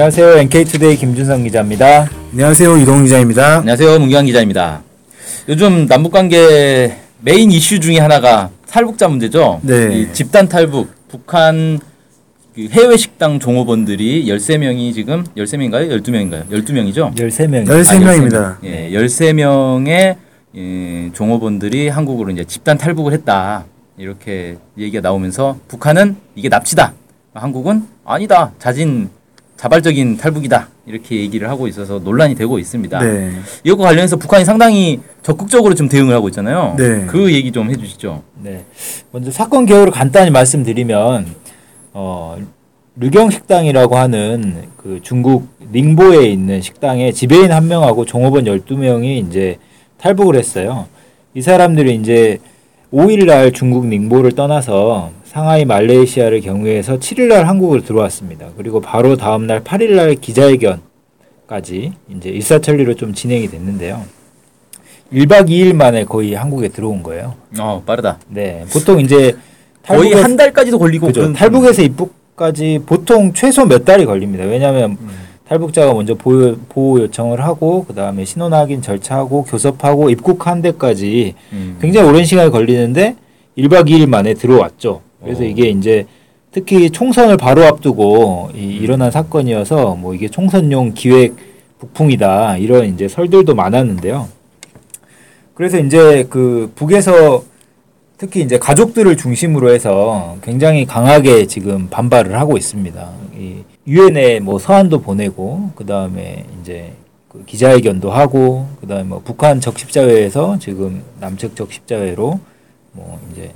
안녕하세요. NK투데이 김준성 기자입니다. 안녕하세요. 이동 기자입니다. 안녕하세요. 문경환 기자입니다. 요즘 남북 관계 메인 이슈 중에 하나가 탈북자 문제죠. 네. 집단 탈북 북한 그 해외 식당 종업원들이 13명이 지금 13명인가요? 12명인가요? 12명이죠? 13명. 13명입니다. 예, 13명의 예, 종업원들이 한국으로 이제 집단 탈북을 했다. 이렇게 얘기가 나오면서 북한은 이게 납치다. 한국은 아니다. 자진 자발적인 탈북이다. 이렇게 얘기를 하고 있어서 논란이 되고 있습니다. 네. 이것과 관련해서 북한이 상당히 적극적으로 좀 대응을 하고 있잖아요. 네. 그 얘기 좀 해주시죠. 네. 먼저 사건 개요를 간단히 말씀드리면 어 르경 식당이라고 하는 그 중국 닝보에 있는 식당에 지배인 한 명하고 종업원 12명이 이제 탈북을 했어요. 이 사람들이 이제 5일 날 중국 닝보를 떠나서 상하이 말레이시아를 경유해서 7일 날 한국으로 들어왔습니다. 그리고 바로 다음 날 8일 날 기자회견까지 이제 일사천리로 좀 진행이 됐는데요. 1박 2일 만에 거의 한국에 들어온 거예요. 어 빠르다. 네. 보통 이제 거의 한 달까지도 걸리고 그죠. 탈북에서 입국까지 보통 최소 몇 달이 걸립니다. 왜냐하면 탈북자가 먼저 보호, 보호 요청을 하고 그 다음에 신원 확인 절차하고 교섭하고 입국한 데까지 음. 굉장히 오랜 시간이 걸리는데 1박 2일 만에 들어왔죠. 그래서 어. 이게 이제 특히 총선을 바로 앞두고 이, 일어난 사건이어서 뭐 이게 총선용 기획 북풍이다 이런 이제 설들도 많았는데요. 그래서 이제 그 북에서 특히 이제 가족들을 중심으로 해서 굉장히 강하게 지금 반발을 하고 있습니다. 이 유엔에 뭐 서한도 보내고 그 다음에 이제 그 기자회견도 하고 그 다음에 뭐 북한 적십자회에서 지금 남측 적십자회로 뭐 이제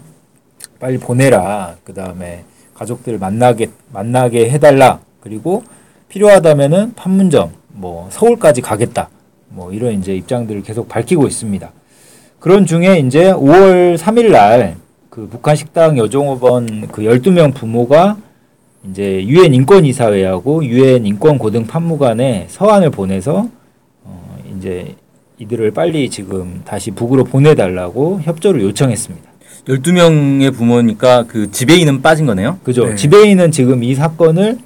빨리 보내라 그 다음에 가족들 만나게 만나게 해달라 그리고 필요하다면은 판문점 뭐 서울까지 가겠다 뭐 이런 이제 입장들을 계속 밝히고 있습니다. 그런 중에 이제 5월 3일 날 그 북한 식당 여종업원 그 12명 부모가 이제 유엔 인권 이사회하고 유엔 인권 고등 판무관에 서한을 보내서 어 이제 이들을 빨리 지금 다시 북으로 보내달라고 협조를 요청했습니다. 12명의 부모니까 그 지배인은 빠진 거네요. 그죠? 네. 지배인은 지금 이 사건을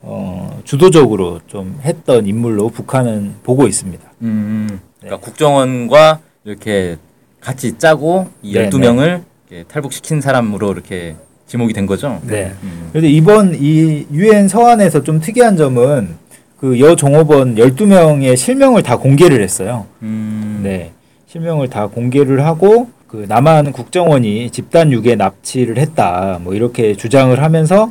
어 주도적으로 좀 했던 인물로 북한은 보고 있습니다. 음. 그러니까 네. 국정원과 이렇게 같이 짜고 이 네, 12명을 이렇게 탈북시킨 사람으로 이렇게 지목이 된 거죠. 네. 음. 그래서 이번 이 유엔 서한에서 좀 특이한 점은 그 여종업원 12명의 실명을 다 공개를 했어요. 음. 네. 실명을 다 공개를 하고 그 남한 국정원이 집단 유괴 납치를 했다. 뭐 이렇게 주장을 하면서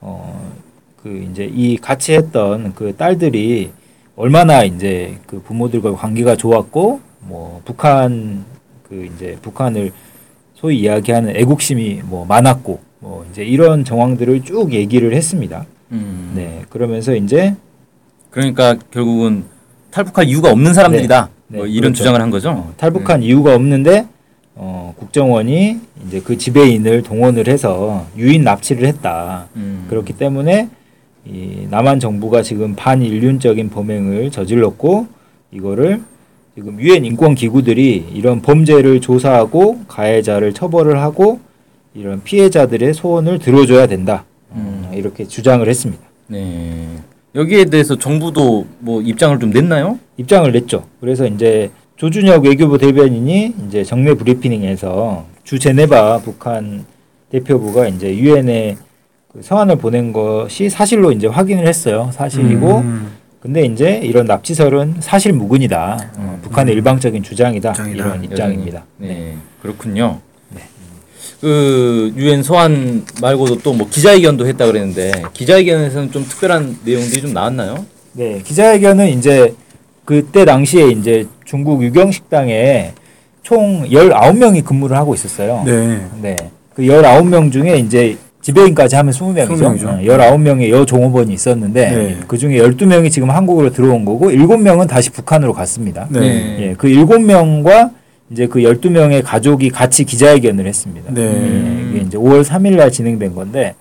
어그 이제 이 같이 했던 그 딸들이 얼마나 이제 그 부모들과 관계가 좋았고 뭐 북한 그 이제 북한을 소위 이야기하는 애국심이 뭐 많았고 뭐 이제 이런 정황들을 쭉 얘기를 했습니다. 음. 네. 그러면서 이제 그러니까 결국은 탈북할 이유가 없는 사람들이다. 네. 뭐 네, 이런 그렇죠. 주장을 한 거죠. 어, 탈북한 이유가 없는데 어, 국정원이 이제 그 지배인을 동원을 해서 유인 납치를 했다. 음. 그렇기 때문에 이 남한 정부가 지금 반인륜적인 범행을 저질렀고 이거를 지금 유엔 인권 기구들이 이런 범죄를 조사하고 가해자를 처벌을 하고 이런 피해자들의 소원을 들어줘야 된다. 음, 이렇게 주장을 했습니다. 네. 여기에 대해서 정부도 뭐 입장을 좀 냈나요? 입장을 냈죠. 그래서 이제 조준혁 외교부 대변인이 이제 정례 브리핑에서 주 제네바 북한 대표부가 이제 유엔에 그 서한을 보낸 것이 사실로 이제 확인을 했어요. 사실이고 음, 근데 이제 이런 납치설은 사실 무근이다. 어, 북한의 일방적인 주장이다. 주장이다. 이런 입장입니다. 네. 네. 그렇군요. 그 유엔 소환 말고도 또 뭐 기자회견도 했다 그랬는데 기자회견에서는 좀 특별한 내용들이 좀 나왔나요? 네, 기자회견은 이제 그때 당시에 이제 중국 유경 식당에 총 19명이 근무를 하고 있었어요. 네. 네. 그 19명 중에 이제 지배인까지 하면 20명이죠. 20명이죠. 어, 19명의 여종업원이 있었는데 네. 그 중에 12명이 지금 한국으로 들어온 거고 7명은 다시 북한으로 갔습니다. 네. 예, 그 7명과 이제 그 12명의 가족이 같이 기자회견을 했습니다. 네. 예, 이게 이제 5월 3일 날 진행된 건데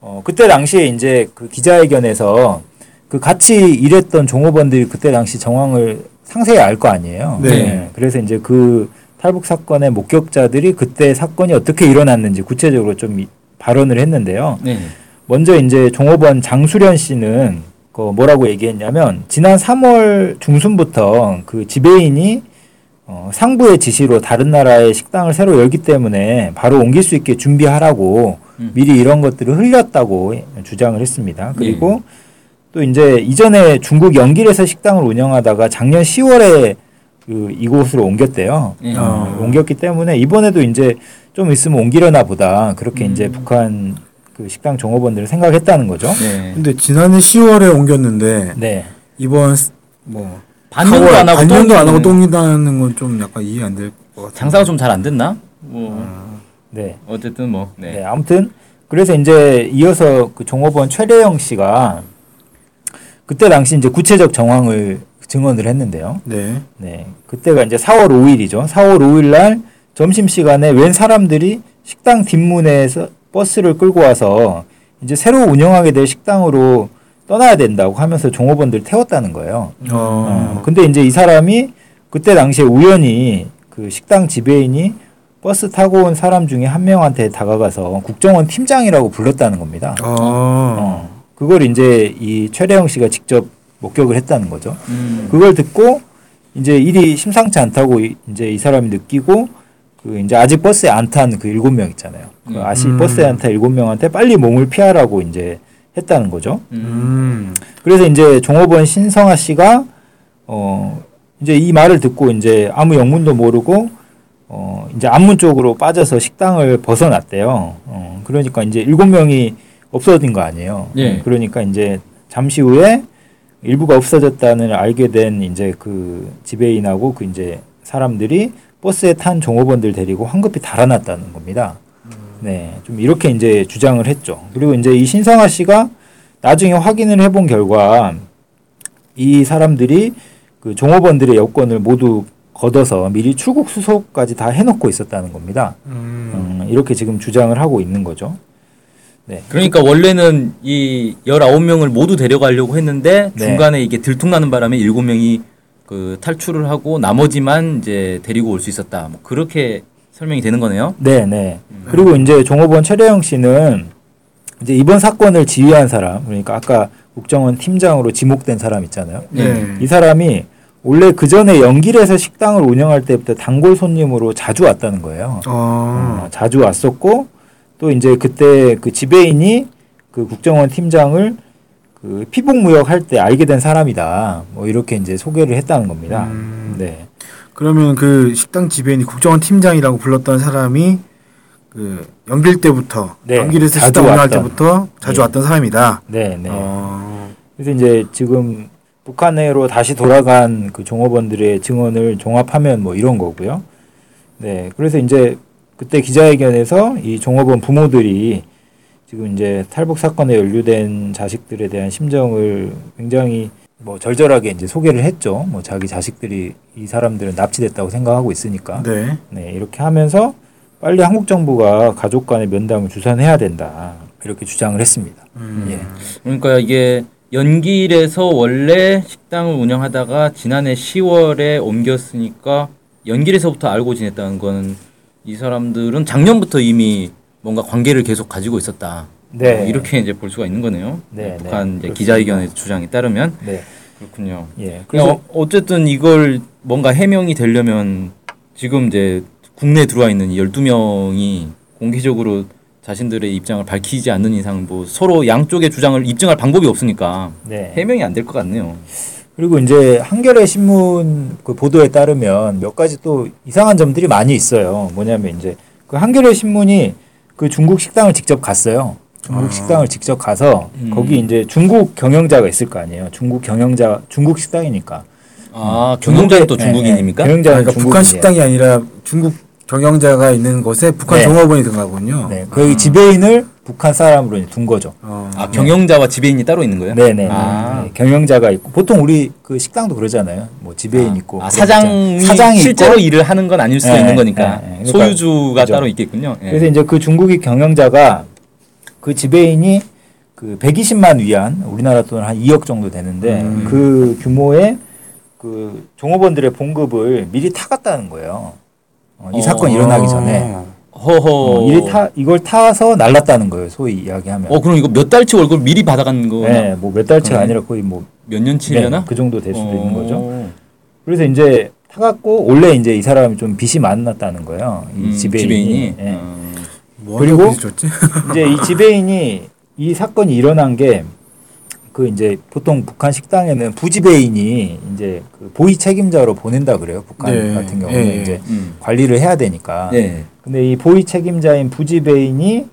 어, 그때 당시에 이제 그 기자회견에서 그 같이 일했던 종업원들이 그때 당시 정황을 상세히 알 거 아니에요. 네. 예, 그래서 이제 그 탈북 사건의 목격자들이 그때 사건이 어떻게 일어났는지 구체적으로 좀 이- 발언을 했는데요. 네. 먼저 이제 종업원 장수련 씨는 그그 뭐라고 얘기했냐면 지난 3월 중순부터 그 지배인이 어, 상부의 지시로 다른 나라의 식당을 새로 열기 때문에 바로 옮길 수 있게 준비하라고 음. 미리 이런 것들을 흘렸다고 주장을 했습니다. 그리고 또 이제 이전에 중국 연길에서 식당을 운영하다가 작년 10월에 그 이곳으로 옮겼대요. 예. 어, 옮겼기 때문에 이번에도 이제 좀 있으면 옮기려나 보다 그렇게 음. 이제 북한 그 식당 종업원들을 생각했다는 거죠. 네. 근데 지난해 10월에 옮겼는데 네. 이번 스- 뭐 반년도 4월, 안 하고 반년도 안 하고 또 똥이다는 건 좀 약간 이해 안 될 것 같아요. 장사가 좀 잘 안 됐나? 뭐 네. 어쨌든 뭐 네. 네. 아무튼 그래서 이제 이어서 그 종업원 최래영 씨가 그때 당시 이제 구체적 정황을 증언을 했는데요. 네. 네. 그때가 이제 4월 5일이죠. 4월 5일 날 점심 시간에 웬 사람들이 식당 뒷문에서 버스를 끌고 와서 이제 새로 운영하게 될 식당으로 떠나야 된다고 하면서 종업원들 태웠다는 거예요. 어, 어. 근데 이제 이 사람이 그때 당시에 우연히 그 식당 지배인이 버스 타고 온 사람 중에 한 명한테 다가가서 국정원 팀장이라고 불렀다는 겁니다. 어. 어, 그걸 이제 이 최래영 씨가 직접 목격을 했다는 거죠. 음. 그걸 듣고 이제 일이 심상치 않다고 이- 이제 이 사람이 느끼고 그 이제 아직 버스에 안 탄 그 일곱 명 있잖아요. 그 음. 아시 음. 버스에 안 탄 일곱 명한테 빨리 몸을 피하라고 이제 했다는 거죠. 음. 음. 그래서 이제 종업원 신성아 씨가 어 이제 이 말을 듣고 이제 아무 영문도 모르고 어 이제 안문 쪽으로 빠져서 식당을 벗어났대요. 어 그러니까 이제 일곱 명이 없어진 거 아니에요. 예. 그러니까 이제 잠시 후에 일부가 없어졌다는 알게 된 이제 그 지배인하고 그 이제 사람들이 버스에 탄 종업원들 데리고 황급히 달아났다는 겁니다. 네, 좀 이렇게 이제 주장을 했죠. 그리고 이제 이 신성아 씨가 나중에 확인을 해본 결과 이 사람들이 그 종업원들의 여권을 모두 걷어서 미리 출국 수속까지 다 해놓고 있었다는 겁니다. 음. 음, 이렇게 지금 주장을 하고 있는 거죠. 네. 그러니까 원래는 이 19명을 모두 데려가려고 했는데 네. 중간에 이게 들통나는 바람에 7명이 그 탈출을 하고 나머지만 이제 데리고 올 수 있었다. 뭐 그렇게 설명이 되는 거네요. 네, 네. 그리고 이제 종업원 최래영 씨는 이제 이번 사건을 지휘한 사람, 그러니까 아까 국정원 팀장으로 지목된 사람 있잖아요. 네. 이 사람이 원래 그 전에 연길에서 식당을 운영할 때부터 단골 손님으로 자주 왔다는 거예요. 어. 어, 자주 왔었고 또 이제 그때 그 지배인이 그 국정원 팀장을 그 피복 무역 할 때 알게 된 사람이다. 뭐 이렇게 이제 소개를 했다는 겁니다. 음. 네. 그러면 그 식당 지배인이 국정원 팀장이라고 불렀던 사람이 그 연길 때부터 네, 연길에서 식당 운영할. 때부터 자주 예. 왔던 사람이다. 네, 네. 어. 그래서 이제 지금 북한으로 다시 돌아간 그 종업원들의 증언을 종합하면 뭐 이런 거고요. 네. 그래서 이제 그때 기자회견에서 이 종업원 부모들이 지금 이제 탈북 사건에 연루된 자식들에 대한 심정을 굉장히 뭐 절절하게 이제 소개를 했죠. 뭐 자기 자식들이 이 사람들은 납치됐다고 생각하고 있으니까. 네. 네, 이렇게 하면서 빨리 한국 정부가 가족 간의 면담을 주선해야 된다. 이렇게 주장을 했습니다. 음. 예. 그러니까 이게 연길에서 원래 식당을 운영하다가 지난해 10월에 옮겼으니까 연길에서부터 알고 지냈다는 거는 이 사람들은 작년부터 이미 뭔가 관계를 계속 가지고 있었다. 네. 뭐 이렇게 이제 볼 수가 있는 거네요. 네, 네. 북한 그렇습니다. 기자회견의 주장에 따르면 네. 그렇군요. 예. 그래서 그래서 어쨌든 이걸 뭔가 해명이 되려면 지금 이제 국내에 들어와 있는 12명이 공개적으로 자신들의 입장을 밝히지 않는 이상 뭐 서로 양쪽의 주장을 입증할 방법이 없으니까 네. 해명이 안 될 것 같네요. 그리고 이제 한겨레 신문 그 보도에 따르면 몇 가지 또 이상한 점들이 많이 있어요. 뭐냐면 이제 그 한겨레 신문이 그 중국 식당을 직접 갔어요. 중국 아. 식당을 직접 가서 음. 거기 이제 중국 경영자가 있을 거 아니에요. 중국 경영자 중국 식당이니까. 아 경영자는 또 중국의- 중국인입니까? 예, 예. 경영자는 그러니까 북한 중국인이에요. 식당이 아니라 중국 경영자가 있는 곳에 북한 네. 종업원이 든 거군요. 네, 거기 지배인을 북한 사람으로 둔 거죠. 어. 아 경영자와 지배인이 따로 있는 거예요? 네네. 아. 네, 경영자가 있고 보통 우리 그 식당도 그러잖아요. 뭐 지배인 있고 아, 그런 사장이. 사장이 실제로 있고 일을 하는 건 아닐 수도 네, 있는 거니까 네, 네. 그러니까 소유주가 그죠. 따로 있겠군요. 예. 그래서 이제 그 중국의 경영자가 그 지배인이 그 120만 위안 우리나라 돈 한 2억 정도 되는데 음. 그 규모의 그 종업원들의 봉급을 미리 타갔다는 거예요. 어, 이 어. 사건이 일어나기 전에. 어. 허허. 어, 이리 타 이걸 타서 날랐다는 거예요. 소위 이야기하면. 어, 그럼 이거 몇 달치 월급 미리 받아간 거? 네, 뭐 몇 달치가 그러네. 아니라 거의 뭐 몇 년치려나? 네, 그 정도 될 수도 있는 거죠. 어. 그래서 이제 타갖고 원래 이제 이 사람이 좀 빚이 많았다는 거예요. 이 음, 지배인이. 지배인이. 예. 어. 뭐 그리고- 하려고 줬지? 이제 이 지배인이 이 사건이 일어난 게 그 이제 보통 북한 식당에는 부지배인이 이제 그 보위 책임자로 보낸다 그래요. 북한 네. 같은 경우는 예, 예. 이제 음. 관리를 해야 되니까. 네. 근데 이 보위 책임자인 부지배인이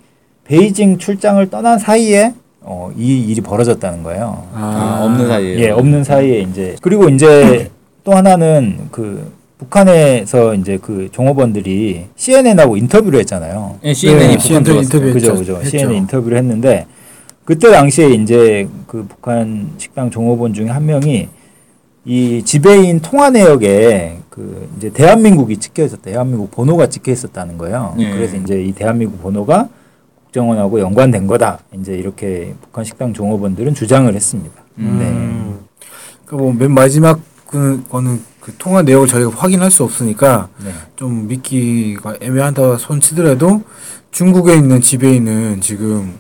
베이징 출장을 떠난 사이에 어, 이 일이 벌어졌다는 거예요. 아, 없는 사이에. 예, 없는 사이에 이제 그리고 이제 또 하나는 그 북한에서 이제 그 종업원들이 CNN하고 인터뷰를 했잖아요. 예, CNN이 네, 북한 CNN 들어갔어요. 인터뷰 그죠, 했죠. 그죠. 했죠. CNN 인터뷰를 했는데 그때 당시에 이제 그 북한 식당 종업원 중에 한 명이 이 지배인 통화 내역에 그 이제 대한민국이 찍혀 있었다. 대한민국 번호가 찍혀 있었다는 거예요. 예. 그래서 이제 이 대한민국 번호가 국정원하고 연관된 거다. 이제 이렇게 북한 식당 종업원들은 주장을 했습니다. 음. 그뭐맨 마지막 그 거는 그 통화 내역을 저희가 확인할 수 없으니까 네. 네. 좀 믿기가 애매하다 손 치더라도 중국에 있는 지배인은 지금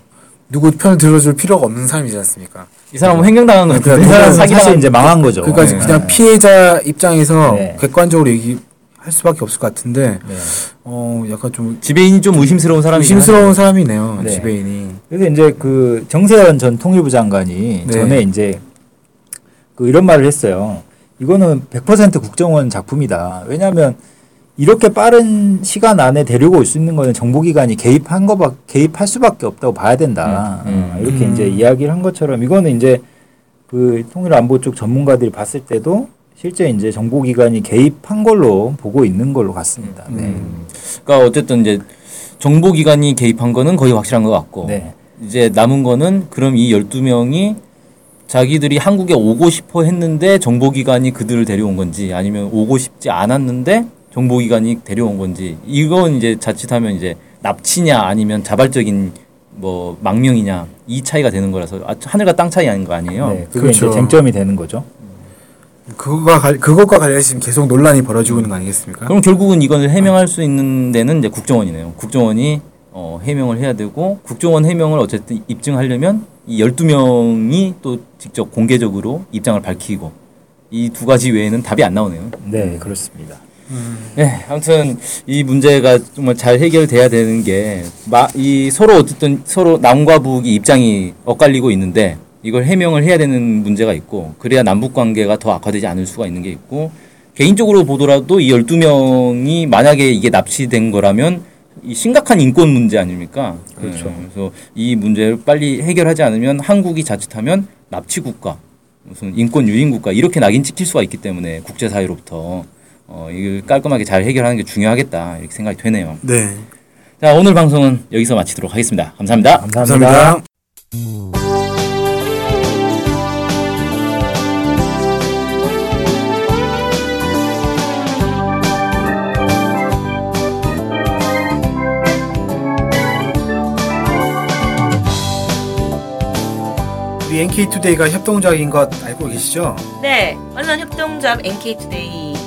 누구 편을 들어줄 필요가 없는 사람이지 않습니까? 이 사람은 횡령당한 거 그러니까 같은데. 이 사람은 사기 사실 이제 망한 거죠. 그러니까 네. 그냥 피해자 입장에서 네. 객관적으로 얘기 할 수밖에 없을 것 같은데 네. 어 약간 좀 지배인이 좀 의심스러운 사람이 의심스러운 사람이네요 네. 지배인이. 그래서 이제 그 정세현 전 통일부 장관이 네. 전에 이제 그 이런 말을 했어요. 이거는 100% 국정원 작품이다. 왜냐하면 이렇게 빠른 시간 안에 데리고 올 수 있는 거는 정보기관이 개입한 거 개입할 수밖에 없다고 봐야 된다. 음, 음. 어, 이렇게 음. 이제 이야기를 한 것처럼 이거는 이제 그 통일안보 쪽 전문가들이 봤을 때도 실제 이제 정보기관이 개입한 걸로 보고 있는 걸로 같습니다. 네. 음. 그러니까 어쨌든 이제 정보기관이 개입한 거는 거의 확실한 것 같고 네. 이제 남은 거는 그럼 이 12명이 자기들이 한국에 오고 싶어 했는데 정보기관이 그들을 데려온 건지 아니면 오고 싶지 않았는데 정보기관이 데려온 건지 이건 이제 자칫하면 이제 납치냐 아니면 자발적인 뭐 망명이냐 이 차이가 되는 거라서 아, 하늘과 땅 차이 아닌 거 아니에요. 네. 그게 그렇죠. 이제 쟁점이 되는 거죠. 그거가 관- 그것과 관련해서 지금 계속 논란이 벌어지고 있는 거 아니겠습니까? 그럼 결국은 이걸 해명할 수 있는 데는 이제 국정원이네요. 국정원이 어, 해명을 해야 되고 국정원 해명을 어쨌든 입증하려면 이 12명이 또 직접 공개적으로 입장을 밝히고 이 두 가지 외에는 답이 안 나오네요. 네, 그렇습니다. 네, 아무튼 이 문제가 정말 잘 해결돼야 되는 게 이 서로 어쨌든 서로 남과 북이 입장이 엇갈리고 있는데 이걸 해명을 해야 되는 문제가 있고 그래야 남북 관계가 더 악화되지 않을 수가 있는 게 있고 개인적으로 보더라도 이 12명이 만약에 이게 납치된 거라면 이 심각한 인권 문제 아닙니까? 그렇죠. 네, 그래서 이 문제를 빨리 해결하지 않으면 한국이 자칫하면 납치 국가, 무슨 인권 유린 국가 이렇게 낙인 찍힐 수가 있기 때문에 국제 사회로부터 어, 이걸 깔끔하게 잘 해결하는 게 중요하겠다 이렇게 생각이 되네요. 네. 자 오늘 방송은 여기서 마치도록 하겠습니다. 감사합니다. 감사합니다. 감사합니다. 우리 NK투데이가 협동조합인 것 알고 계시죠? 네, 언론 협동조합 NK투데이